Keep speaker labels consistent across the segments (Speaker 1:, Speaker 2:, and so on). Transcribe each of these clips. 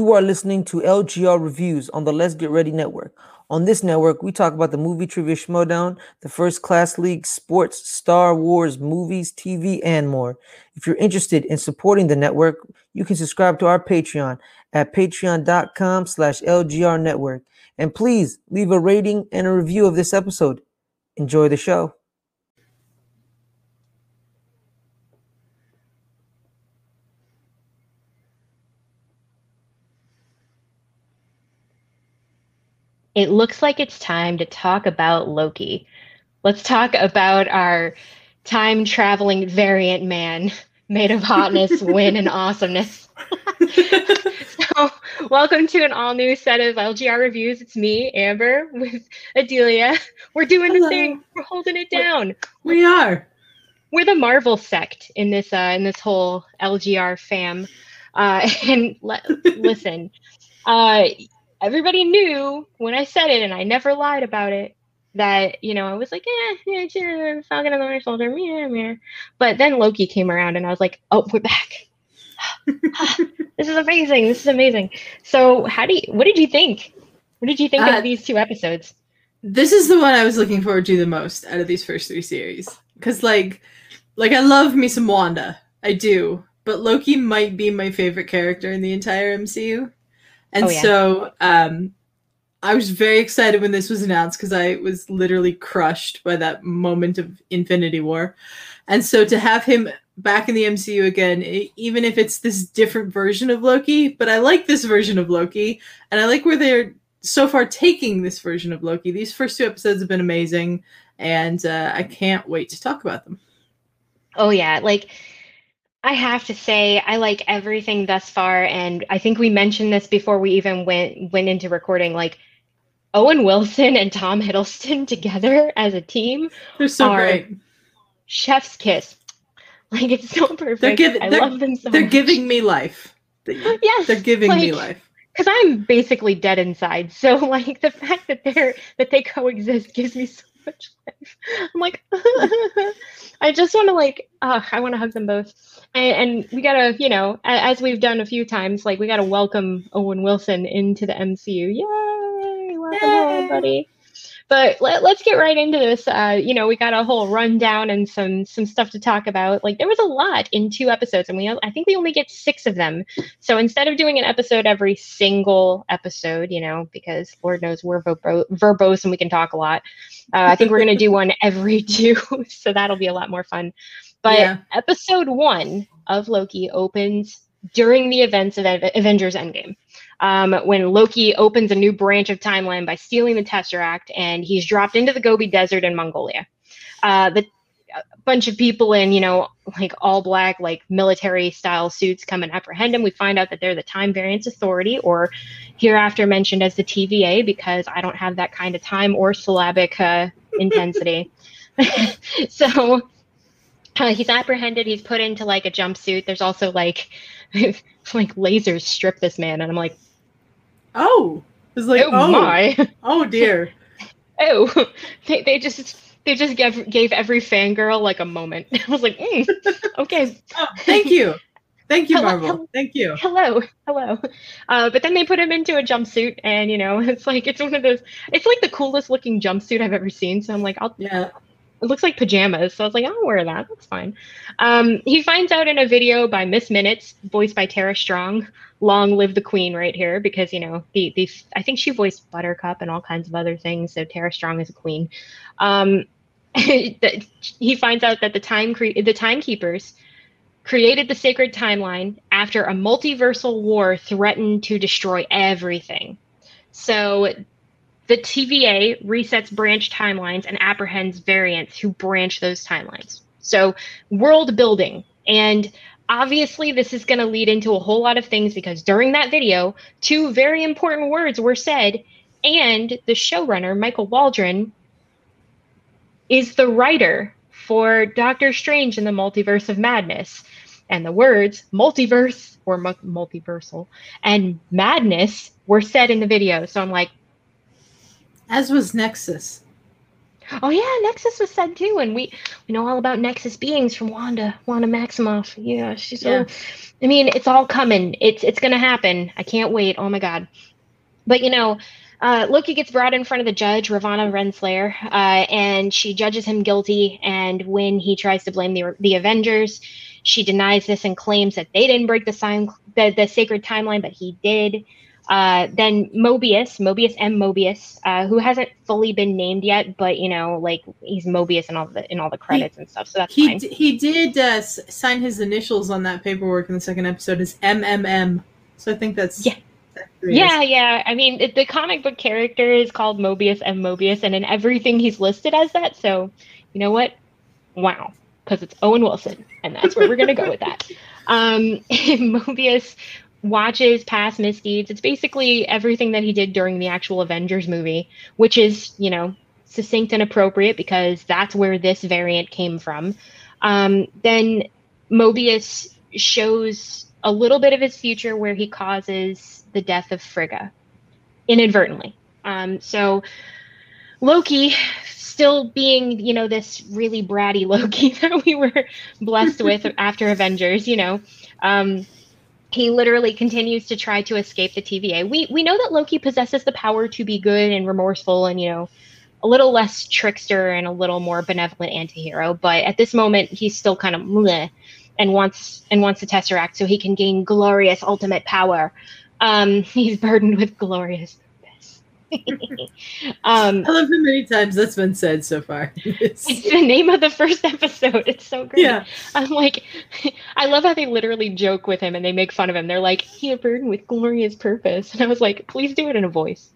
Speaker 1: You are listening to LGR Reviews on the Let's Get Ready Network. On this network, we talk about the movie trivia Schmoedown, the first class league, sports, Star Wars, movies, TV, and more. If you're interested in supporting the network, you can subscribe to our Patreon at patreon.com slash LGR network. And please leave a rating and a review of this episode. Enjoy the show.
Speaker 2: It looks like it's time to talk about Loki. Let's talk about our time traveling variant man made of hotness, win, and awesomeness. so, welcome to an all new set of LGR reviews. It's me, Amber, with Adelia. We're doing Hello. the thing. We're holding it down.
Speaker 3: We are.
Speaker 2: We're the Marvel sect in this uh, in this whole LGR fam. Uh, and le- listen, uh, everybody knew when I said it, and I never lied about it, that you know I was like, eh, yeah, sure, Falcon the Winter Soldier, yeah, yeah. But then Loki came around, and I was like, oh, we're back. this is amazing. This is amazing. So, how do you? What did you think? What did you think uh, of these two episodes?
Speaker 3: This is the one I was looking forward to the most out of these first three series, because like, like I love me some Wanda, I do, but Loki might be my favorite character in the entire MCU. And oh, yeah. so um, I was very excited when this was announced because I was literally crushed by that moment of Infinity War. And so to have him back in the MCU again, even if it's this different version of Loki, but I like this version of Loki, and I like where they're so far taking this version of Loki. These first two episodes have been amazing, and uh, I can't wait to talk about them.
Speaker 2: Oh yeah, like I have to say, I like everything thus far, and I think we mentioned this before we even went went into recording. Like Owen Wilson and Tom Hiddleston together as a team,
Speaker 3: they're so great.
Speaker 2: Chef's kiss, like it's so perfect. They're giving, I love them so.
Speaker 3: They're
Speaker 2: much.
Speaker 3: giving me life.
Speaker 2: yes,
Speaker 3: they're giving like, me life
Speaker 2: because I'm basically dead inside. So like the fact that they're that they coexist gives me so much life. I'm like, I just want to like, uh, I want to hug them both. And, and, we gotta, you know, as we've done a few times, like we gotta welcome Owen Wilson into the MCU. Yay! Welcome, Yay! buddy. But let, us get right into this. Uh, you know, we got a whole rundown and some some stuff to talk about. Like there was a lot in two episodes, and we I think we only get six of them. So instead of doing an episode every single episode, you know, because Lord knows we're verbo- verbose and we can talk a lot, uh, I think we're gonna do one every two. so that'll be a lot more fun. But yeah. episode one of Loki opens during the events of Avengers Endgame um, when Loki opens a new branch of timeline by stealing the Tesseract, and he's dropped into the Gobi Desert in Mongolia. Uh, the a bunch of people in, you know, like all black, like military style suits come and apprehend him. We find out that they're the Time Variance Authority, or hereafter mentioned as the TVA, because I don't have that kind of time or syllabic uh, intensity. so uh, he's apprehended. He's put into like a jumpsuit. There's also like like lasers strip this man, and I'm like,
Speaker 3: Oh, it's like oh, oh my, oh dear.
Speaker 2: oh, they, they just they just gave gave every fangirl like a moment. I was like, mm, okay.
Speaker 3: oh, thank you. Thank you, Marvel. Hello, Thank you.
Speaker 2: Hello, hello. Uh, but then they put him into a jumpsuit, and you know, it's like it's one of those. It's like the coolest looking jumpsuit I've ever seen. So I'm like, I'll yeah it looks like pajamas. So I was like, I'll wear that. That's fine. Um, he finds out in a video by Miss Minutes, voiced by Tara Strong. Long live the Queen, right here, because you know the the I think she voiced Buttercup and all kinds of other things. So Tara Strong is a queen. Um, he finds out that the time cre- the timekeepers created the sacred timeline after a multiversal war threatened to destroy everything. So the TVA resets branch timelines and apprehends variants who branch those timelines. So, world building. And obviously, this is going to lead into a whole lot of things because during that video, two very important words were said. And the showrunner, Michael Waldron, is the writer for Doctor Strange in the Multiverse of Madness. And the words multiverse or multiversal and madness were said in the video. So I'm like,
Speaker 3: as was Nexus.
Speaker 2: Oh yeah, Nexus was said too, and we we know all about Nexus beings from Wanda, Wanda Maximoff. Yeah, she's.
Speaker 3: Yeah.
Speaker 2: I mean, it's all coming. It's it's gonna happen. I can't wait. Oh my god. But you know, uh, Loki gets brought in front of the judge, Ravonna Renslayer, uh, and she judges him guilty. And when he tries to blame the the Avengers, she denies this and claims that they didn't break the sign, the, the sacred timeline, but he did. Uh, then Mobius, Mobius M. Mobius, uh, who hasn't fully been named yet, but you know, like he's Mobius in all the in all the credits and stuff, so that's
Speaker 3: He
Speaker 2: fine.
Speaker 3: d- he did uh, sign his initials on that paperwork in the second episode as MMM. So I think that's
Speaker 2: Yeah.
Speaker 3: that's who he is.
Speaker 2: Yeah, yeah. I mean, it, the comic book character is called Mobius M. Mobius, and in everything he's listed as that. So, you know what? Wow, because it's Owen Wilson, and that's where we're gonna go with that. Um, Mobius watches past misdeeds. It's basically everything that he did during the actual Avengers movie, which is, you know, succinct and appropriate because that's where this variant came from. Um, then Mobius shows a little bit of his future where he causes the death of Frigga inadvertently. Um, so Loki, still being, you know, this really bratty Loki that we were blessed with after Avengers, you know, um, he literally continues to try to escape the TVA. We we know that Loki possesses the power to be good and remorseful and, you know, a little less trickster and a little more benevolent antihero, but at this moment he's still kind of meh and wants and wants the Tesseract so he can gain glorious ultimate power. Um, he's burdened with glorious. um,
Speaker 3: I love how many times that's been said so far. It's-
Speaker 2: the name of the first episode. It's so great.
Speaker 3: yeah,
Speaker 2: I'm like, I love how they literally joke with him and they make fun of him. They're like, he a burden with glorious purpose. And I was like, please do it in a voice.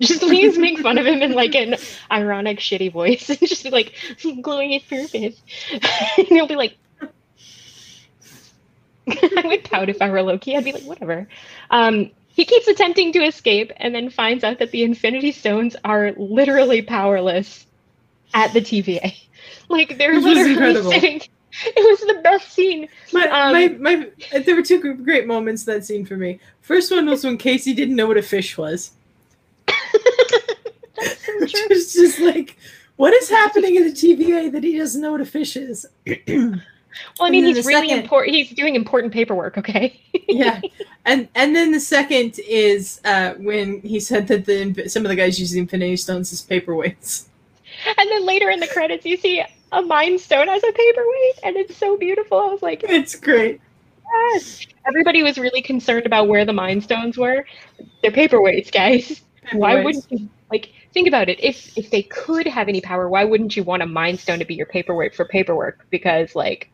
Speaker 2: Just please make fun of him in like an ironic, shitty voice. And just be like, glorious purpose. and he'll be like, I would pout if I were Loki. I'd be like, whatever. Um, he keeps attempting to escape and then finds out that the Infinity Stones are literally powerless at the TVA. Like they're
Speaker 3: was
Speaker 2: literally
Speaker 3: incredible.
Speaker 2: sitting. It was the best scene.
Speaker 3: my,
Speaker 2: Um,
Speaker 3: my my there were two great moments in that scene for me. First one was when Casey didn't know what a fish was.
Speaker 2: That's so
Speaker 3: Which
Speaker 2: true.
Speaker 3: was just like, what is happening in the TVA that he doesn't know what a fish is?
Speaker 2: Well, I mean, he's really
Speaker 3: second-
Speaker 2: important. He's doing important paperwork. Okay.
Speaker 3: yeah, and and then the second is uh, when he said that the some of the guys use the Infinity Stones as paperweights.
Speaker 2: And then later in the credits, you see a Mind Stone as a paperweight, and it's so beautiful. I was like,
Speaker 3: It's great.
Speaker 2: yes. Everybody was really concerned about where the Mind Stones were. They're paperweights, guys. Why wouldn't you like think about it? If if they could have any power, why wouldn't you want a Mind Stone to be your paperweight for paperwork? Because like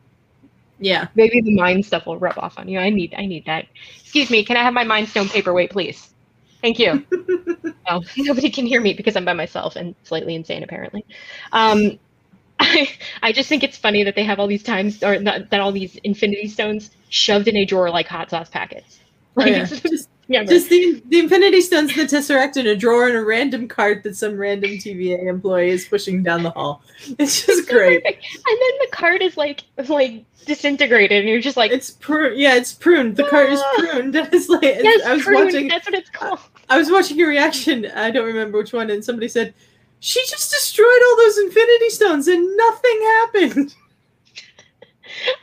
Speaker 3: Yeah.
Speaker 2: maybe the mind stuff will rub off on you. I need I need that. Excuse me, can I have my Mind Stone paperweight, please? Thank you. no, nobody can hear me because I'm by myself and slightly insane apparently. Um, I, I just think it's funny that they have all these times or that, that all these Infinity Stones shoved in a drawer like hot sauce packets.
Speaker 3: Oh, yeah. Just,
Speaker 2: yeah,
Speaker 3: just the, the Infinity Stones, and the Tesseract in a drawer in a random cart that some random TVA employee is pushing down the hall. It's just great.
Speaker 2: perfect. And then the card is like like disintegrated, and you're just like,
Speaker 3: It's pruned. Yeah, it's pruned. The cart is
Speaker 2: Ah.
Speaker 3: pruned. It's like it's-
Speaker 2: yes,
Speaker 3: I was
Speaker 2: prune,
Speaker 3: watching.
Speaker 2: That's what it's called.
Speaker 3: I was watching a reaction. I don't remember which one, and somebody said, "She just destroyed all those Infinity Stones, and nothing happened."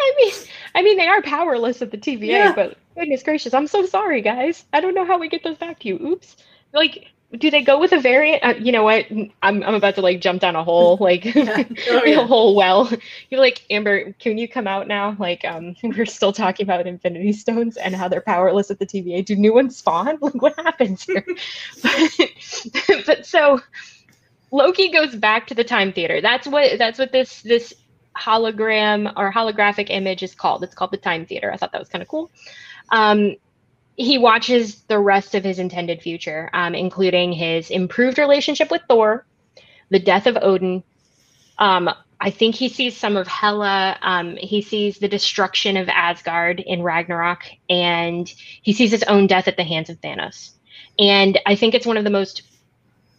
Speaker 2: I mean, I mean, they are powerless at the TVA,
Speaker 3: Yeah.
Speaker 2: but goodness gracious, I'm so sorry, guys. I don't know how we get those back to you. Oops. Like, do they go with a variant? Uh, you know what? I'm, I'm about to like jump down a hole, like
Speaker 3: Yeah. Oh,
Speaker 2: a
Speaker 3: yeah.
Speaker 2: whole well. You're like Amber, can you come out now? Like, um, we're still talking about Infinity Stones and how they're powerless at the TVA. Do new ones spawn? Like, what happens here? but, but so Loki goes back to the time theater. That's what that's what this this hologram or holographic image is called. It's called the time theater. I thought that was kind of cool. Um, he watches the rest of his intended future, um, including his improved relationship with Thor, the death of Odin. Um, I think he sees some of Hela. Um, he sees the destruction of Asgard in Ragnarok, and he sees his own death at the hands of Thanos. And I think it's one of the most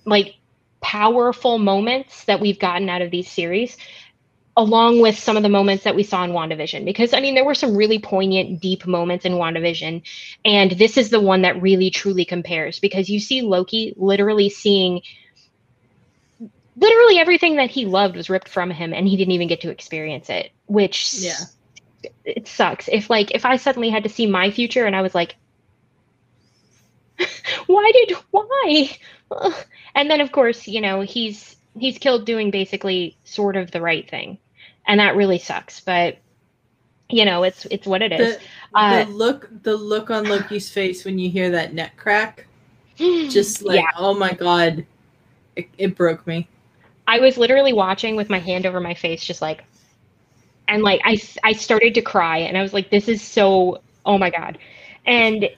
Speaker 2: like powerful moments that we've gotten out of these series along with some of the moments that we saw in WandaVision. Because, I mean, there were some really poignant, deep moments in WandaVision. And this is the one that really, truly compares because you see Loki literally seeing literally everything that he loved was ripped from him and he didn't even get to experience it which
Speaker 3: Yeah.
Speaker 2: it sucks if like if i suddenly had to see my future and i was like why did why and then of course you know he's he's killed doing basically sort of the right thing and that really sucks but you know it's it's what it is.
Speaker 3: The,
Speaker 2: uh,
Speaker 3: the look the look on Loki's face when you hear that neck crack, just like
Speaker 2: yeah.
Speaker 3: oh my god, it, it broke me.
Speaker 2: I was literally watching with my hand over my face, just like, and like I, I started to cry, and I was like, this is so, oh my god, and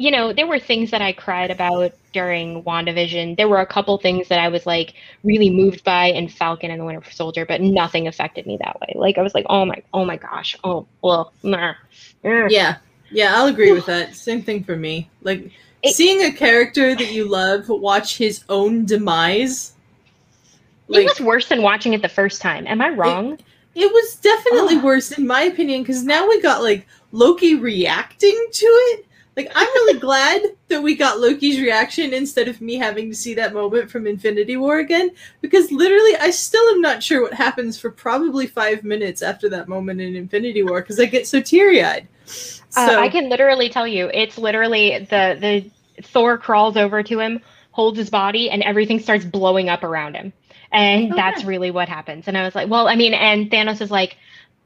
Speaker 2: you know, there were things that I cried about during WandaVision. There were a couple things that I was like really moved by in Falcon and the Winter Soldier, but nothing affected me that way. Like I was like, oh my, oh my gosh, oh well, nah. Eh.
Speaker 3: Yeah, yeah, I'll agree with that. Same thing for me. Like
Speaker 2: It-
Speaker 3: seeing a character that you love watch his own demise.
Speaker 2: it was worse than watching it the first time. Am I wrong?
Speaker 3: it was definitely
Speaker 2: Ugh.
Speaker 3: worse in my opinion because now we got like Loki reacting to it. Like I'm really glad that we got Loki's reaction instead of me having to see that moment from Infinity War again because literally I still am not sure what happens for probably 5 minutes after that moment in Infinity War cuz I get so teary-eyed. So
Speaker 2: Uh, I can literally tell you, it's literally the the Thor crawls over to him, holds his body, and everything starts blowing up around him, and
Speaker 3: Okay.
Speaker 2: that's really what happens. And I was like, well, I mean, and Thanos is like,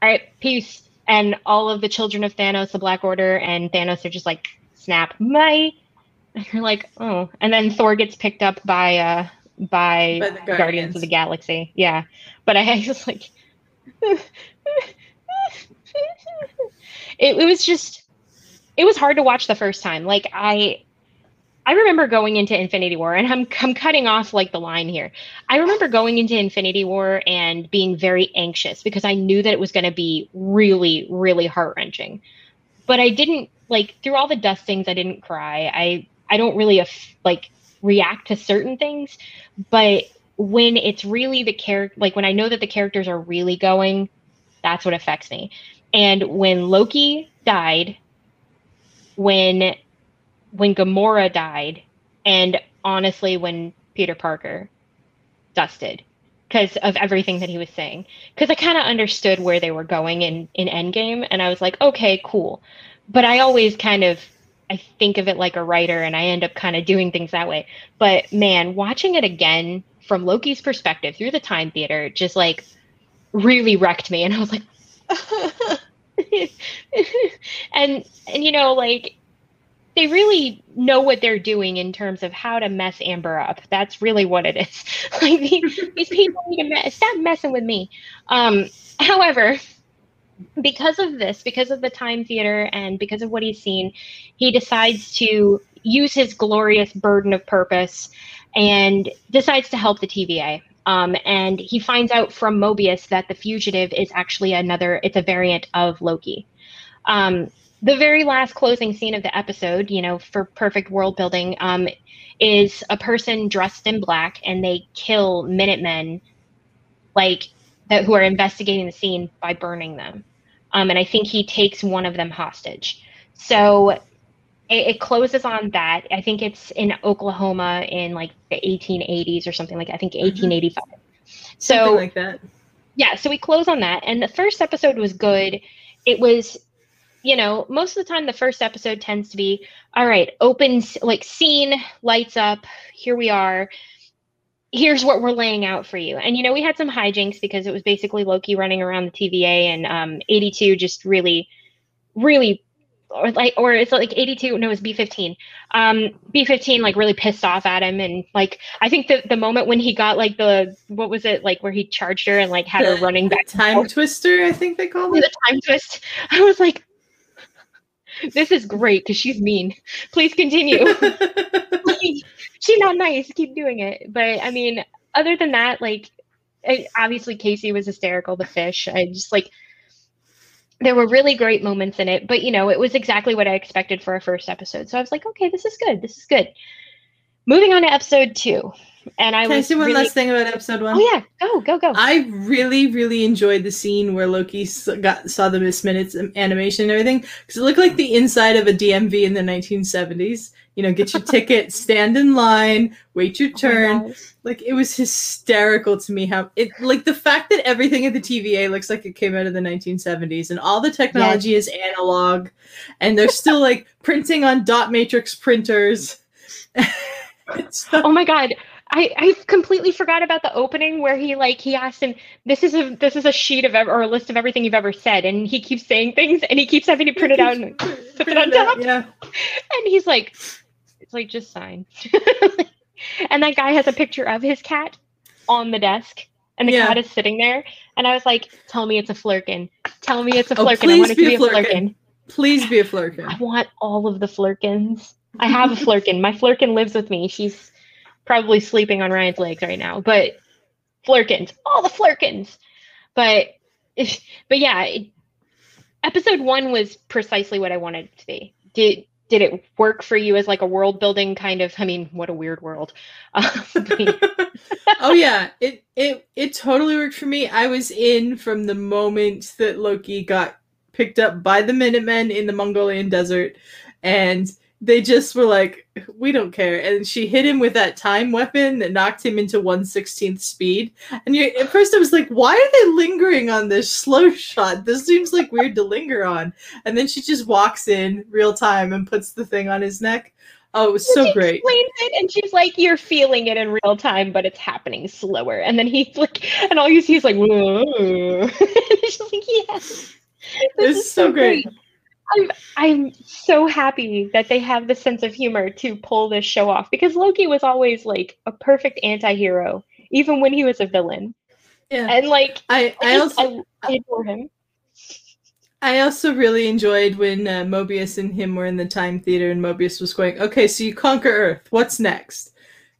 Speaker 2: all right, peace, and all of the children of Thanos, the Black Order, and Thanos are just like, snap, my. And you're like, oh, and then Thor gets picked up by uh by,
Speaker 3: By the
Speaker 2: Guardians.
Speaker 3: Guardians.
Speaker 2: of the Galaxy, yeah. But I was like. it, it was just it was hard to watch the first time like i i remember going into infinity war and i'm i'm cutting off like the line here. I remember going into infinity war and being very anxious because i knew that it was going to be really really heart-wrenching. But i didn't like through all the dustings i didn't cry. I i don't really aff- like react to certain things. But when it's really the character like when i know that the characters are really going that's what affects me. And when Loki died, when when Gamora died, and honestly when Peter Parker dusted because of everything that he was saying. Because I kind of understood where they were going in in Endgame, and I was like, okay, cool. But I always kind of I think of it like a writer, and I end up kind of doing things that way. But man, watching it again from Loki's perspective through the time theater just like really wrecked me, and I was like. and and you know like they really know what they're doing in terms of how to mess Amber up. That's really what it is. like these, these people need to mess, stop messing with me. Um, however, because of this, because of the time theater, and because of what he's seen, he decides to use his glorious burden of purpose and decides to help the TVA. Um, and he finds out from Mobius that the fugitive is actually another, it's a variant of Loki. Um, the very last closing scene of the episode, you know, for perfect world building, um, is a person dressed in black and they kill Minutemen, like that, who are investigating the scene by burning them. Um, and I think he takes one of them hostage. So it, it closes on that. I think it's in Oklahoma in like the 1880s or something like I think 1885. So
Speaker 3: something like that.
Speaker 2: yeah, so we close on that. And the first episode was good. It was, you know, most of the time the first episode tends to be, all right, open, like scene, lights up, here we are. Here's what we're laying out for you. And, you know, we had some hijinks because it was basically Loki running around the TVA and um, 82 just really, really. Or like, or it's like 82. No, it was B15. Um, B15 like really pissed off at him, and like I think the the moment when he got like the what was it like where he charged her and like had her running
Speaker 3: the
Speaker 2: back
Speaker 3: time twister, I think they call it the
Speaker 2: time twist. I was like, this is great because she's mean. Please continue. she's not nice. Keep doing it. But I mean, other than that, like, I, obviously Casey was hysterical. The fish. I just like. There were really great moments in it, but you know, it was exactly what I expected for a first episode. So I was like, okay, this is good. This is good. Moving on to episode two. And I
Speaker 3: Can I
Speaker 2: was
Speaker 3: say one
Speaker 2: really,
Speaker 3: last thing about episode one?
Speaker 2: Oh yeah, go go go.
Speaker 3: I really, really enjoyed the scene where Loki got saw the Miss Minutes um, animation and everything because it looked like the inside of a DMV in the 1970s. You know, get your ticket, stand in line, wait your
Speaker 2: Oh
Speaker 3: turn.
Speaker 2: God.
Speaker 3: like it was hysterical to me how it like the fact that everything at the TVA looks like it came out of the 1970s and all the technology is analog and they're still like printing on dot matrix printers.
Speaker 2: Oh my god. I, I completely forgot about the opening where he like he asked him this is a this is a sheet of ev- or a list of everything you've ever said and he keeps saying things and he keeps having to print it out and,
Speaker 3: Print
Speaker 2: it on top.
Speaker 3: Yeah.
Speaker 2: and he's like it's like just sign and that guy has a picture of his cat on the desk and the
Speaker 3: Yeah.
Speaker 2: cat is sitting there and I was like tell me it's a flerken tell me it's a
Speaker 3: Oh,
Speaker 2: flerken I
Speaker 3: please
Speaker 2: want it to
Speaker 3: be
Speaker 2: be
Speaker 3: a
Speaker 2: a
Speaker 3: flerken.
Speaker 2: flerken
Speaker 3: Please be a flerken.
Speaker 2: I want all of the flerkens. I have a flerken. My flerken lives with me. She's probably sleeping on Ryan's legs right now. But flerkens, all the flerkens. But but yeah, it, episode one was precisely what I wanted it to be. Did did it work for you as like a world building kind of? I mean, what a weird world. Um,
Speaker 3: oh yeah, it it it totally worked for me. I was in from the moment that Loki got picked up by the Minutemen in the Mongolian desert, and they just were like, "We don't care." And she hit him with that time weapon that knocked him into one sixteenth speed. And you, at first, I was like, "Why are they lingering on this slow shot? This seems like weird to linger on." And then she just walks in real time and puts the thing on his neck. Oh, it was so
Speaker 2: she
Speaker 3: great.
Speaker 2: explains it, and she's like, "You're feeling it in real time, but it's happening slower." And then he's like, and all you see is like, "Whoa!" she's like, "Yes, this
Speaker 3: It's
Speaker 2: is
Speaker 3: so great.
Speaker 2: I'm I'm so happy that they have the sense of humor to pull this show off because Loki was always like a perfect anti-hero, even when he was a villain.
Speaker 3: Yeah.
Speaker 2: And like,
Speaker 3: I,
Speaker 2: I,
Speaker 3: I
Speaker 2: just,
Speaker 3: also
Speaker 2: I, I adore him.
Speaker 3: I also really enjoyed when uh, Mobius and him were in the time theater and Mobius was going, okay, so you conquer Earth. What's next?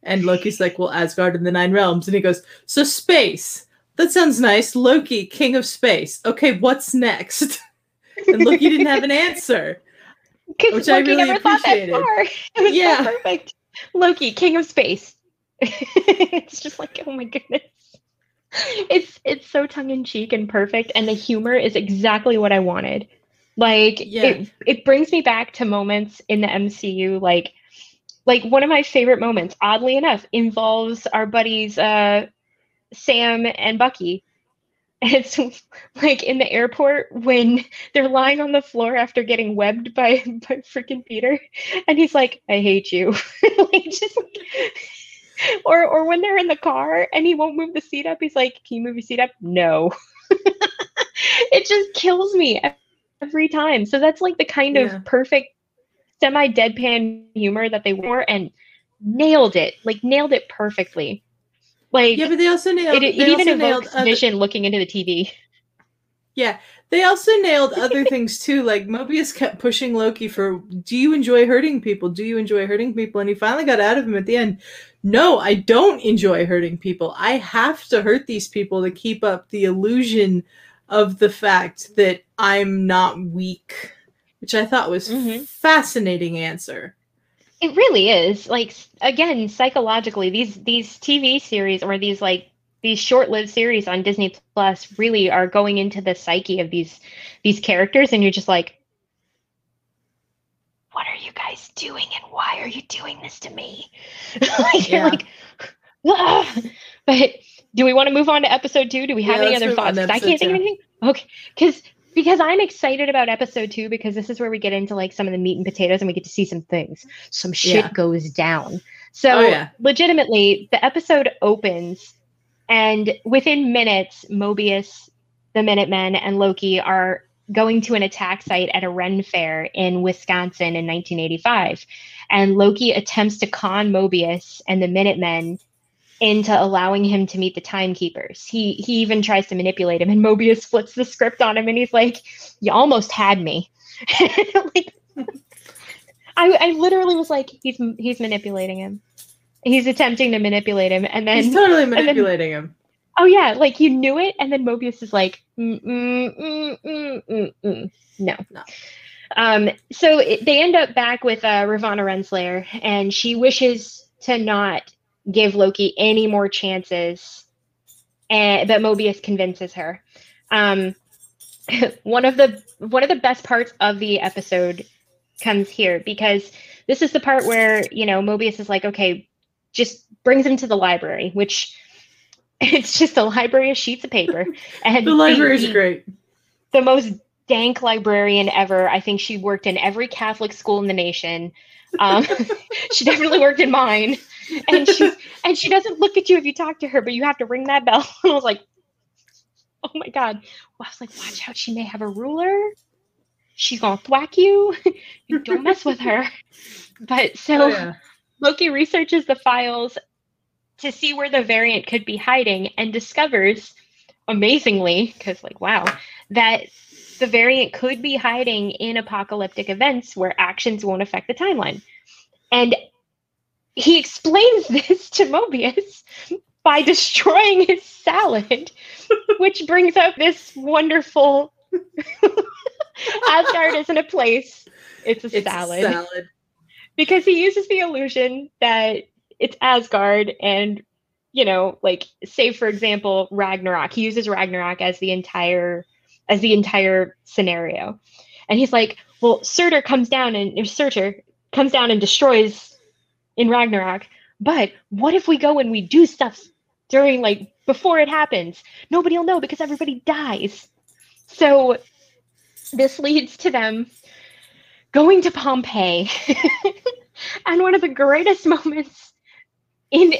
Speaker 3: And Loki's like, well, Asgard and the Nine Realms. And he goes, so space. That sounds nice. Loki, king of space. Okay, what's next? and look, you didn't have an answer. Which I really
Speaker 2: never thought that
Speaker 3: appreciated.
Speaker 2: far. It was
Speaker 3: Yeah.
Speaker 2: so perfect. Loki, king of space. it's just like, oh my goodness. It's it's so tongue in cheek and perfect, and the humor is exactly what I wanted. Like
Speaker 3: Yeah.
Speaker 2: it it brings me back to moments in the MCU, like like one of my favorite moments, oddly enough, involves our buddies uh Sam and Bucky. It's like in the airport when they're lying on the floor after getting webbed by by freaking Peter, and he's like, "I hate you," like just like, or or when they're in the car and he won't move the seat up, he's like, "Can you move your seat up?" No. it just kills me every time. So that's like the kind
Speaker 3: Yeah.
Speaker 2: of perfect semi deadpan humor that they wore and nailed it, like nailed it perfectly. Like
Speaker 3: Yeah, but they also nailed.
Speaker 2: it, it even evokes
Speaker 3: other-
Speaker 2: Vision looking into the TV.
Speaker 3: Yeah, they also nailed other things too. Like Mobius kept pushing Loki for, "Do you enjoy hurting people? Do you enjoy hurting people?" And he finally got out of him at the end. No, I don't enjoy hurting people. I have to hurt these people to keep up the illusion of the fact that I'm not weak, which I thought was
Speaker 2: Mhm.
Speaker 3: fascinating answer.
Speaker 2: It really is. Like again, psychologically, these these TV series or these like these short-lived series on Disney Plus really are going into the psyche of these these characters and you're just like what are you guys doing and why are you doing this to me? like, you're
Speaker 3: Yeah.
Speaker 2: like "Ah." But do we want to move on to episode 2? Do we have
Speaker 3: Yeah,
Speaker 2: any other thoughts? I can't think of anything. Okay, cuz because I'm excited about episode 2 because this is where we get into like some of the meat and potatoes and we get to see some things some shit
Speaker 3: Yeah.
Speaker 2: goes down. So
Speaker 3: Oh, yeah.
Speaker 2: legitimately, the episode opens, and within minutes, Mobius, the Minutemen, and Loki are going to an attack site at a Ren fair in Wisconsin in 1985. And Loki attempts to con Mobius and the Minutemen into allowing him to meet the timekeepers. He he even tries to manipulate him, and Mobius flips the script on him, and he's like, "You almost had me." like, I I literally was like, "He's he's manipulating him. He's attempting to manipulate him," and then
Speaker 3: He's totally
Speaker 2: then-
Speaker 3: manipulating him.
Speaker 2: oh yeah, like you knew it, and then Mobius is like, mm, mm, mm, no.
Speaker 3: No.
Speaker 2: Um, so it, they end up back with uh, Ravonna Renslayer, and she wishes to not give Loki any more chances. And but Mobius convinces her. Um, one of the one of the best parts of the episode comes here because this is the part where you know Mobius is like, okay, just brings him to the library, which it's just a library of sheets of paper. And
Speaker 3: The library is great.
Speaker 2: the most dank librarian ever. I think she worked in every Catholic school in the nation. Um, she definitely worked in mine, and she's and she doesn't look at you if you talk to her, but you have to ring that bell. And I was like, oh my god! Well, I was like, watch out, she may have a ruler. She's gonna thwack you. you don't mess with her. But so
Speaker 3: Oh, yeah.
Speaker 2: Loki researches the files to see where the variant could be hiding and discovers, amazingly, because, like, wow, that the variant could be hiding in apocalyptic events where actions won't affect the timeline. And he explains this to Mobius by destroying his salad, which brings up this wonderful Asgard isn't a place, it's a
Speaker 3: It's
Speaker 2: salad.
Speaker 3: salad.
Speaker 2: because he uses the illusion that it's Asgard and you know like say for example Ragnarok. He uses Ragnarok as the entire as the entire scenario. And he's like well Surtur comes down and Surtur comes down and destroys in Ragnarok but what if we go and we do stuff during like before it happens nobody will know because everybody dies so this leads to them going to Pompeii and one of the greatest moments in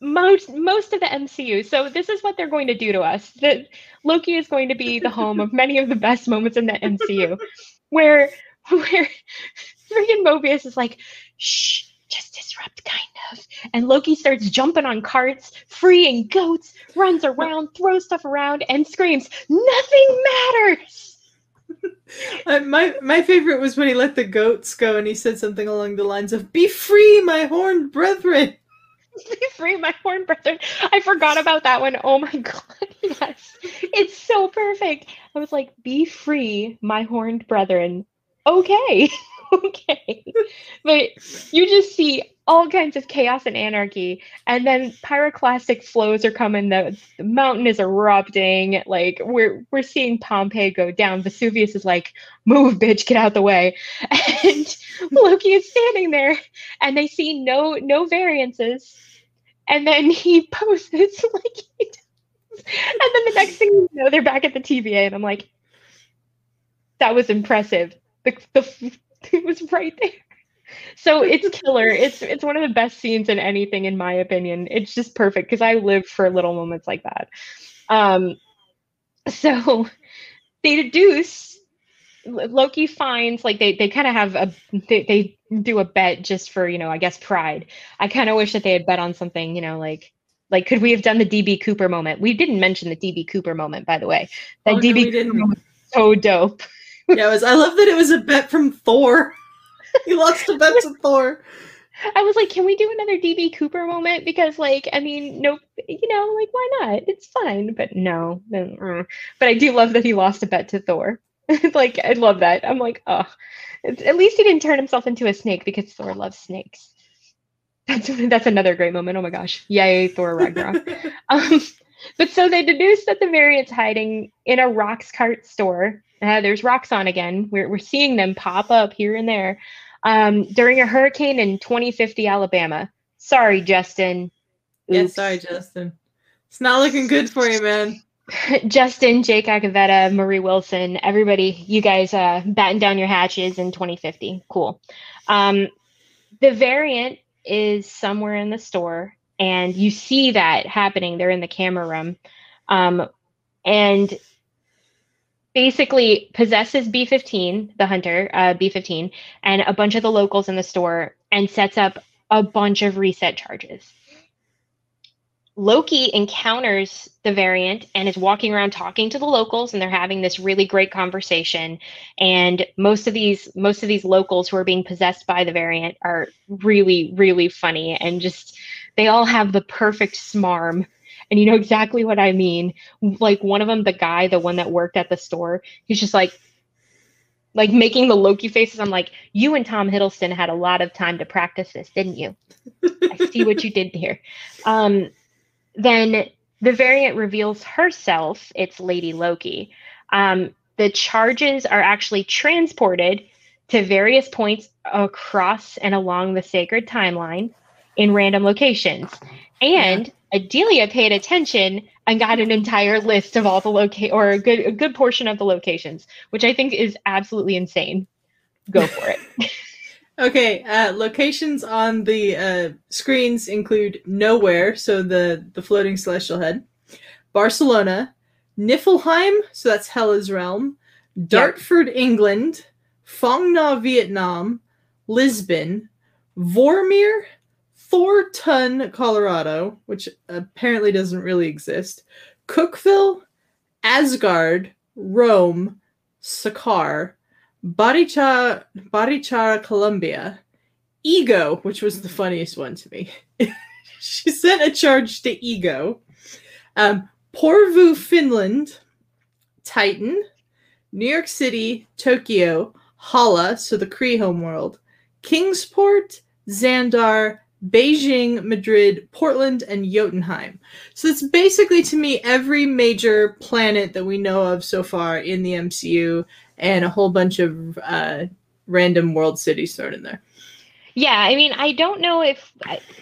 Speaker 2: most most of the MCU. So this is what they're going to do to us. That Loki is going to be the home of many of the best moments in the MCU, where where freaking Mobius is like, shh, just disrupt, kind of, and Loki starts jumping on carts, freeing goats, runs around, throws stuff around, and screams, "Nothing matters."
Speaker 3: Uh, my my favorite was when he let the goats go and he said something along the lines of "Be free, my horned brethren."
Speaker 2: Be free, my horn brethren. I forgot about that one. Oh my god, yes. It's so perfect. I was like, be free, my horned brethren. Okay. okay. But you just see all kinds of chaos and anarchy, and then pyroclastic flows are coming, the, the mountain is erupting, like we're we're seeing Pompeii go down. Vesuvius is like, move, bitch, get out the way. And Loki is standing there and they see no no variances and then he posts like he does. and then the next thing you know they're back at the TVA and I'm like that was impressive the, the it was right there so it's killer it's it's one of the best scenes in anything in my opinion it's just perfect because I live for little moments like that um so they deduce Loki finds like they they kind of have a they, they do a bet just for you know I guess pride. I kind of wish that they had bet on something you know like like could we have done the DB Cooper moment? We didn't mention the DB Cooper moment by the way. That
Speaker 3: Oh,
Speaker 2: DB
Speaker 3: we
Speaker 2: Cooper moment so dope.
Speaker 3: Yeah, it was. I love that it was a bet from Thor. he lost a bet to Thor.
Speaker 2: I was like, can we do another DB Cooper moment? Because like I mean no you know like why not? It's fine. But no, no, mm. but I do love that he lost a bet to Thor. like I love that. I'm like oh. At least he didn't turn himself into a snake because Thor loves snakes. That's that's another great moment. Oh my gosh. Yay, Thor Ragnarok. um, but so they deduce that the variant's hiding in a Roxxcart store. Uh, there's Roxxon again. We're, we're seeing them pop up here and there um, during a hurricane in 2050 Alabama. Sorry, Justin.
Speaker 3: Yeah, sorry, Justin. It's not looking good for you, man.
Speaker 2: Justin, Jake Agavetta, Marie Wilson, everybody, you guys uh, batten down your hatches in 2050. Cool. Um, the variant is somewhere in the store, and you see that happening. They're in the camera room. Um, and basically possesses B15, the hunter, uh, B15, and a bunch of the locals in the store and sets up a bunch of reset charges. Loki encounters the variant and is walking around talking to the locals and they're having this really great conversation and most of these most of these locals who are being possessed by the variant are really really funny and just they all have the perfect smarm and you know exactly what I mean like one of them the guy the one that worked at the store he's just like like making the Loki faces. I'm like, you and Tom Hiddleston had a lot of time to practice this, didn't you? I see what you did here. Um, then the variant reveals herself. It's Lady Loki. Um, the charges are actually transported to various points across and along the sacred timeline in random locations. And Adelia paid attention and got an entire list of all the locate or a good a good portion of the locations, which I think is absolutely insane. Go for it.
Speaker 3: Okay, uh, locations on the uh, screens include Nowhere, so the, the floating celestial head, Barcelona, Niflheim, so that's Hela's realm, Dartford, England, Phong Nha, Vietnam, Lisbon, Vormir, Thornton, Colorado, which apparently doesn't really exist, Cookville, Asgard, Rome, Sakaar, Barichara, Colombia, Ego, which was the funniest one to me. she sent a charge to Ego. Um, Porvoo, Finland, Titan, New York City, Tokyo, Hala, so the Kree homeworld, Kingsport, Xandar, Beijing, Madrid, Portland, and Jotunheim. So it's basically to me every major planet that we know of so far in the MCU and a whole bunch of uh, random world cities thrown in there.
Speaker 2: Yeah, I mean, I don't know if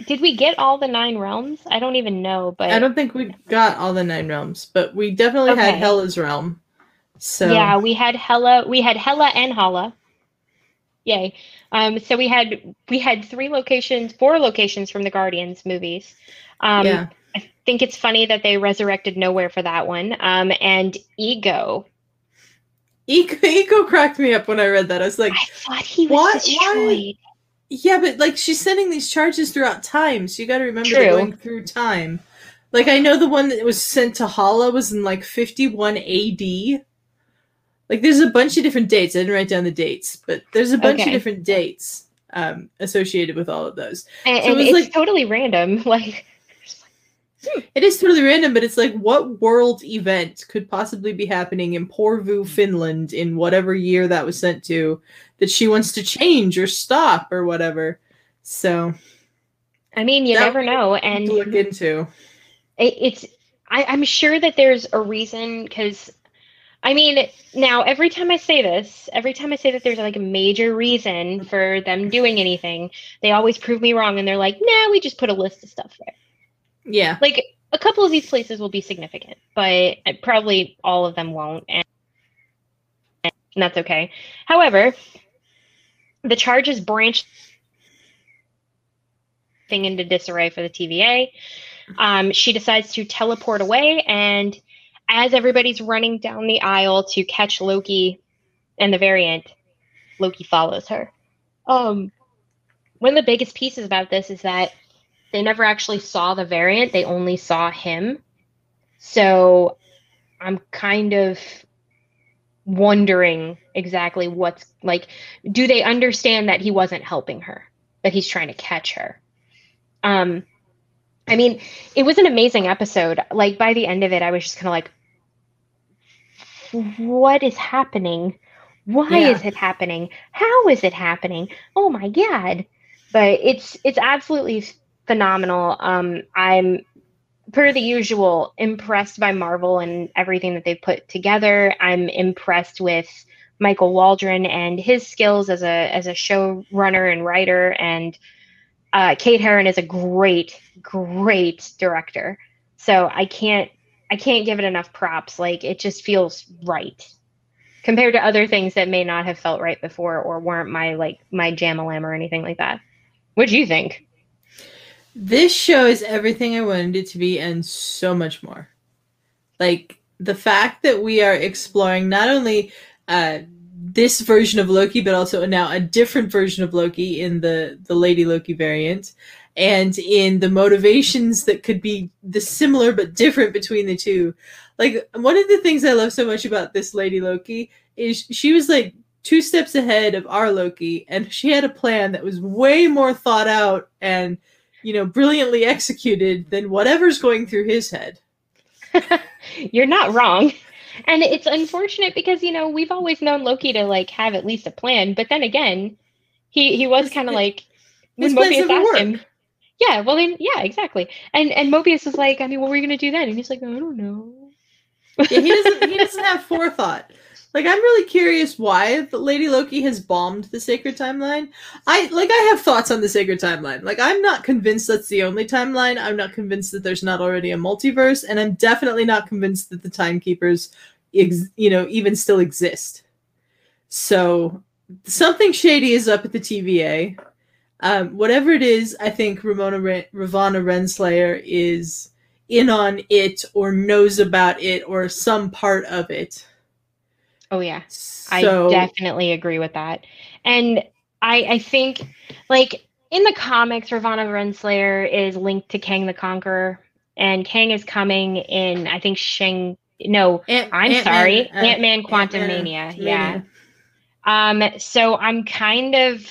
Speaker 2: did we get all the nine realms. I don't even know, but
Speaker 3: I don't think we got all the nine realms, but we definitely
Speaker 2: Okay.
Speaker 3: had Hela's realm. So
Speaker 2: yeah, we had Hela, we had Hela and Hala. Yay! Um, so we had we had three locations, four locations from the Guardians movies. Um,
Speaker 3: yeah.
Speaker 2: I think it's funny that they resurrected Nowhere for that one. Um, and Ego.
Speaker 3: Ego. Ego cracked me up when I read that. I was like,
Speaker 2: I thought he was
Speaker 3: What? Why-
Speaker 2: destroyed.
Speaker 3: yeah, but like she's sending these charges throughout time, so you got to remember
Speaker 2: True.
Speaker 3: going through time. Like I know the one that was sent to Hala was in like 51 AD. Like there's a bunch of different dates. I didn't write down the dates, but there's a bunch
Speaker 2: Okay.
Speaker 3: of different dates um, associated with all of those.
Speaker 2: And,
Speaker 3: So it was
Speaker 2: it's
Speaker 3: like-
Speaker 2: totally random. Like,
Speaker 3: It is totally random, but it's like what world event could possibly be happening in Porvoo, Finland, in whatever year that was sent to, that she wants to change or stop or whatever. So
Speaker 2: I mean, you never know.
Speaker 3: to
Speaker 2: And
Speaker 3: look into.
Speaker 2: it, it's I, i'm sure that there's a reason because i mean now every time i say this every time i say that there's like a major reason for them doing anything they always prove me wrong and they're like nah we just put a list of stuff there
Speaker 3: Yeah.
Speaker 2: like a couple of these places will be significant but uh, probably all of them won't and, and that's okay however the charges branched thing into disarray for the TVA. Um, she decides to teleport away, and as everybody's running down the aisle to catch Loki and the variant, Loki follows her. Um, one of the biggest pieces about this is that they never actually saw the variant; they only saw him. So, I'm kind of wondering exactly what's like. Do they understand that he wasn't helping her? That he's trying to catch her? Um, I mean, it was an amazing episode. Like by the end of it, I was just kind of like, "What is happening? Why
Speaker 3: Yeah.
Speaker 2: is it happening? How is it happening? Oh my god!" But it's it's absolutely phenomenal. Um, I'm per the usual impressed by Marvel and everything that they've put together. I'm impressed with Michael Waldron and his skills as a as a showrunner and writer and uh, Kate Herron is a great, great director. So I can't, I can't give it enough props. Like it just feels right compared to other things that may not have felt right before or weren't my like my jam-a-lam or anything like that. What do you think?
Speaker 3: This show is everything I wanted it to be and so much more. Like the fact that we are exploring not only uh, this version of Loki, but also now a different version of Loki in the the Lady Loki variant, and in the motivations that could be the similar but different between the two. Like one of the things I love so much about this Lady Loki is she was like two steps ahead of our Loki, and she had a plan that was way more thought out and you know brilliantly executed than whatever's going through his head.
Speaker 2: You're not wrong. And it's unfortunate because you know we've always known Loki to like have at least a plan, but then again, he he was kind of like when Mobius asked
Speaker 3: work.
Speaker 2: him. Yeah, well then, yeah, exactly. And and Mobius was like, I mean, what were you gonna do then? And he's like, I don't know.
Speaker 3: Yeah, he doesn't. He doesn't have forethought. Like I'm really curious why Lady Loki has bombed the sacred timeline. I like I have thoughts on the sacred timeline. Like I'm not convinced that's the only timeline. I'm not convinced that there's not already a multiverse, and I'm definitely not convinced that the timekeepers, ex- you know, even still exist. So something shady is up at the TVA. Um, whatever it is, I think Ramona Ren- Ravonna Renslayer is in on it or knows about it or some part of it.
Speaker 2: Oh yeah.
Speaker 3: So
Speaker 2: I definitely agree with that. And I I think like in the comics, Ravonna Renslayer is linked to Kang the Conqueror, and Kang is coming in. I think Shang. No,
Speaker 3: Ant-
Speaker 2: I'm
Speaker 3: Ant-Man,
Speaker 2: sorry,
Speaker 3: uh,
Speaker 2: Ant Man Quantumania. Yeah. Um. So I'm kind of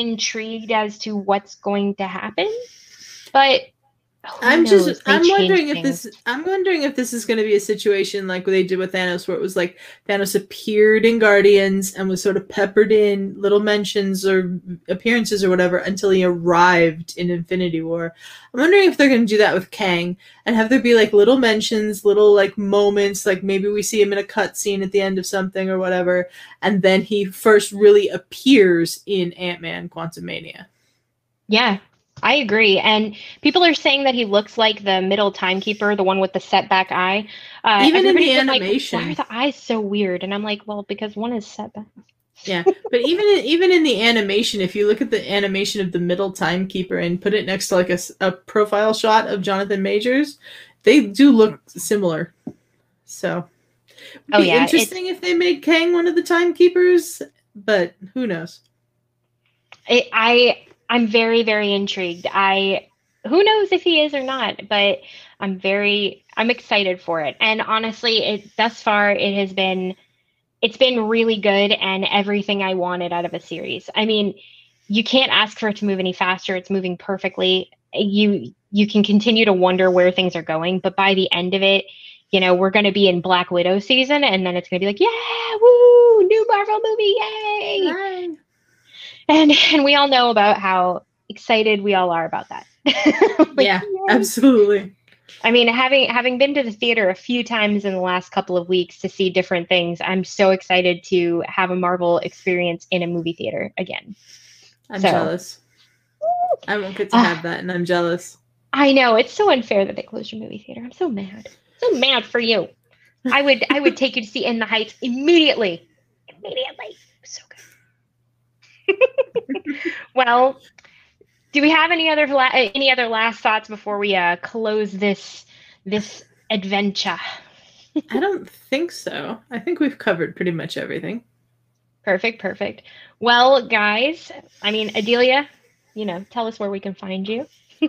Speaker 2: intrigued as to what's going to happen, but who
Speaker 3: I'm just I'm wondering if
Speaker 2: things.
Speaker 3: this I'm wondering if this is going to be a situation like what they did with Thanos where it was like Thanos appeared in Guardians and was sort of peppered in little mentions or appearances or whatever until he arrived in Infinity War. I'm wondering if they're going to do that with Kang and have there be like little mentions, little like moments like maybe we see him in a cutscene at the end of something or whatever and then he first really appears in Ant-Man Quantumania.
Speaker 2: Yeah, I agree. And people are saying that he looks like the middle timekeeper, the one with the setback eye. Uh,
Speaker 3: Even in the
Speaker 2: everybody's like,
Speaker 3: animation.
Speaker 2: Why are the eyes so weird? And I'm like, well, because one is setback.
Speaker 3: Yeah, but even in, even in the animation, if you look at the animation of the middle timekeeper and put it next to like a profile shot of Jonathan Majors, they do look similar. So, it'd
Speaker 2: Oh,
Speaker 3: be
Speaker 2: yeah,
Speaker 3: interesting if they made Kang one of the timekeepers, but who knows?
Speaker 2: I, I I'm very very intrigued. I who knows if he is or not, but I'm very I'm excited for it. And honestly, it thus far it has been it's been really good and everything I wanted out of a series. I mean, you can't ask for it to move any faster. It's moving perfectly. You you can continue to wonder where things are going, but by the end of it, you know, we're going to be in Black Widow season and then it's going to be like, yeah, woo, new Marvel movie, yay and and we all know about how excited we all are about that. Like,
Speaker 3: yeah,
Speaker 2: yay.
Speaker 3: absolutely.
Speaker 2: I mean, having having been to the theater a few times in the last couple of weeks to see different things, I'm so excited to have a Marvel experience in a movie theater again.
Speaker 3: I'm
Speaker 2: So-
Speaker 3: jealous. I won't get to
Speaker 2: Ah.
Speaker 3: have that, and I'm jealous.
Speaker 2: I know it's so unfair that they closed your movie theater. I'm so mad. So mad for you. I would I would take you to see In the Heights immediately. Immediately. So good. well, do we have any other la- any other last thoughts before we uh, close this this adventure?
Speaker 3: I don't think so. I think we've covered pretty much everything.
Speaker 2: Perfect, perfect. Well, guys, I mean, Adelia, you know, tell us where we can find you.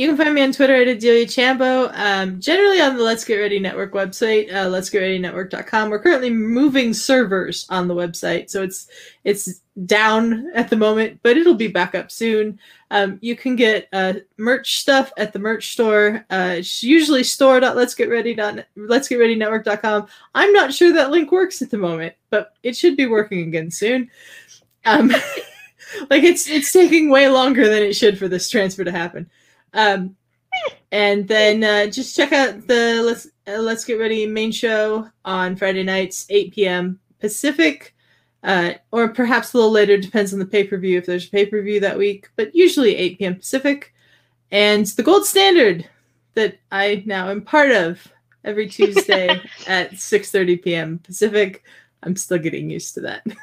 Speaker 3: You can find me on Twitter at Adelia Chambo. Um, generally on the Let's Get Ready Network website, uh, let'sgetreadynetwork.com. We're currently moving servers on the website, so it's it's down at the moment, but it'll be back up soon. Um, you can get uh, merch stuff at the merch store. Uh, it's usually store.let'sgetready.let'sgetreadynetwork.com. I'm not sure that link works at the moment, but it should be working again soon. Um, like it's it's taking way longer than it should for this transfer to happen. Um, and then uh, just check out the let's uh, let's get ready main show on Friday nights, 8 p.m. Pacific, uh, or perhaps a little later. Depends on the pay per view if there's a pay per view that week, but usually 8 p.m. Pacific. And the gold standard that I now am part of every Tuesday at 6:30 p.m. Pacific. I'm still getting used to that.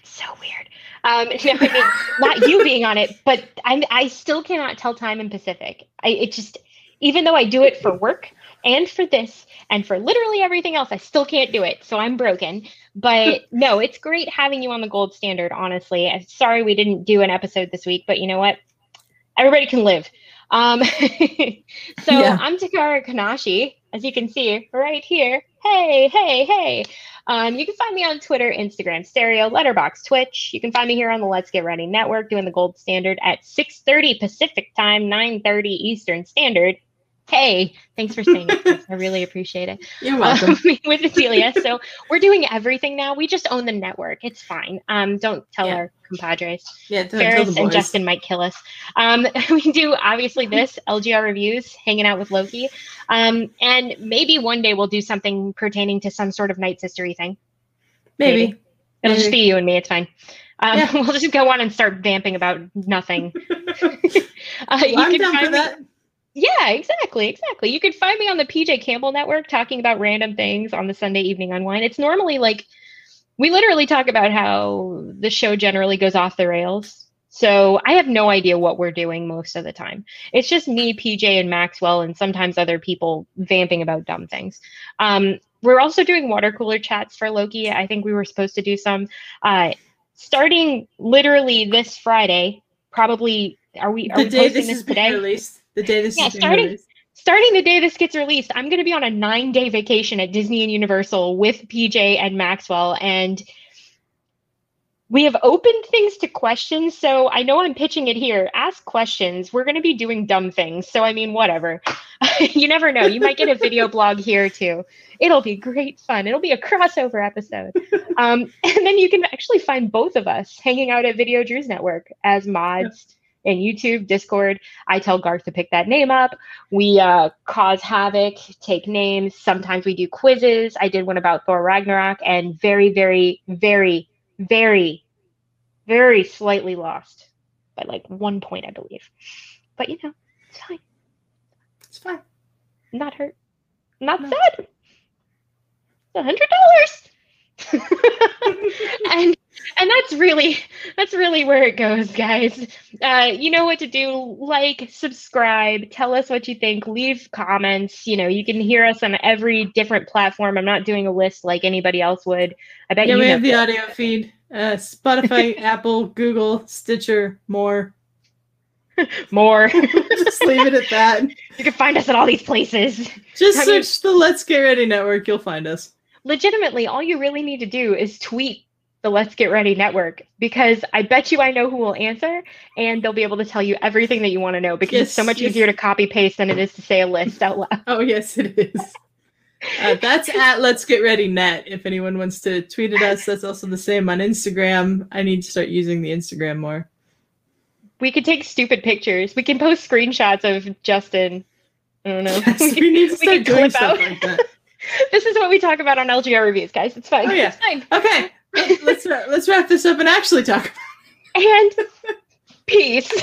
Speaker 2: It's so weird. Um, no, I mean, not you being on it, but I'm, I still cannot tell time in Pacific. I, it just, even though I do it for work and for this and for literally everything else, I still can't do it. So I'm broken. But no, it's great having you on the gold standard, honestly. I'm sorry we didn't do an episode this week, but you know what? Everybody can live. Um, so
Speaker 3: Yeah.
Speaker 2: I'm Takara Kanashi, as you can see right here. Hey, hey, hey. Um, you can find me on Twitter, Instagram, Stereo, Letterboxd, Twitch. You can find me here on the Let's Get Ready Network doing the gold standard at 6:30 Pacific time, 9:30 Eastern Standard. Hey, thanks for saying it. I really appreciate it.
Speaker 3: You're welcome.
Speaker 2: Um, with Adelia. So we're doing everything now. We just own the network. It's fine. Um, don't tell
Speaker 3: Yeah.
Speaker 2: our compadres.
Speaker 3: yeah,
Speaker 2: Ferris
Speaker 3: the
Speaker 2: and. Justin might kill us. Um, we do obviously this LGR reviews, hanging out with Loki, um, and maybe one day we'll do something pertaining to some sort of Night Sistery thing.
Speaker 3: Maybe.
Speaker 2: It'll just be you and me. It's fine. Um,
Speaker 3: Yeah.
Speaker 2: We'll just go on and start vamping about nothing. uh, you
Speaker 3: I'm
Speaker 2: can
Speaker 3: down for
Speaker 2: me-
Speaker 3: that.
Speaker 2: Yeah, exactly, exactly. You could find me on the PJ Campbell Network talking about random things on the Sunday evening unwind. It's normally like we literally talk about how the show generally goes off the rails. So I have no idea what we're doing most of the time. It's just me, PJ, and Maxwell, and sometimes other people vamping about dumb things. Um, we're also doing water cooler chats for Loki. I think we were supposed to do some uh, starting literally this Friday. Probably are we are
Speaker 3: The
Speaker 2: we
Speaker 3: day
Speaker 2: posting
Speaker 3: this
Speaker 2: this today?
Speaker 3: released. The day this
Speaker 2: Yeah,
Speaker 3: is
Speaker 2: starting-
Speaker 3: released.
Speaker 2: starting the day this gets released, I'm going to be on a nine day vacation at Disney and Universal with PJ and Maxwell. And we have opened things to questions. So I know I'm pitching it here. Ask questions. We're going to be doing dumb things. So, I mean, whatever. you never know. You might get a video blog here too. It'll be great fun. It'll be a crossover episode. Um, and then you can actually find both of us hanging out at Video Drews Network as mods in YouTube, Discord. I tell Garth to pick that name up. We uh, cause havoc, take names. Sometimes we do quizzes. I did one about Thor Ragnarok and very, very, very, very, very slightly lost by like one point, I believe. But you know, it's fine.
Speaker 3: It's fine.
Speaker 2: Not hurt. Not
Speaker 3: No.
Speaker 2: sad. A hundred dollars. and and that's really that's really where it goes guys uh, you know what to do like subscribe tell us what you think leave comments you know you can hear us on every different platform i'm not doing a list like anybody else would i bet
Speaker 3: Yeah,
Speaker 2: you
Speaker 3: we have the audio feed. Uh, Spotify, Apple, Google, Stitcher, more.
Speaker 2: more
Speaker 3: Just leave it at that.
Speaker 2: you can find us at all these places
Speaker 3: Just
Speaker 2: I mean-
Speaker 3: search the Let's Get Ready Network. You'll find us.
Speaker 2: legitimately all you really need to do is tweet the let's get ready network because i bet you i know who will answer and they'll be able to tell you everything that you want to know because it's so much
Speaker 3: yes.
Speaker 2: easier to copy paste than it is to say a list out loud
Speaker 3: Oh, yes, it is. Uh, that's at Let's Get Ready Net. If anyone wants to tweet at us, that's also the same on Instagram. I need to start using the Instagram more.
Speaker 2: we could take stupid pictures we can post screenshots of justin i don't know
Speaker 3: Yes, we need to start doing stuff
Speaker 2: out.
Speaker 3: like that.
Speaker 2: this is what we talk about on lgr reviews guys it's fine
Speaker 3: Oh, yeah.
Speaker 2: it's fine
Speaker 3: Okay, let's let's wrap this up and actually talk.
Speaker 2: and peace.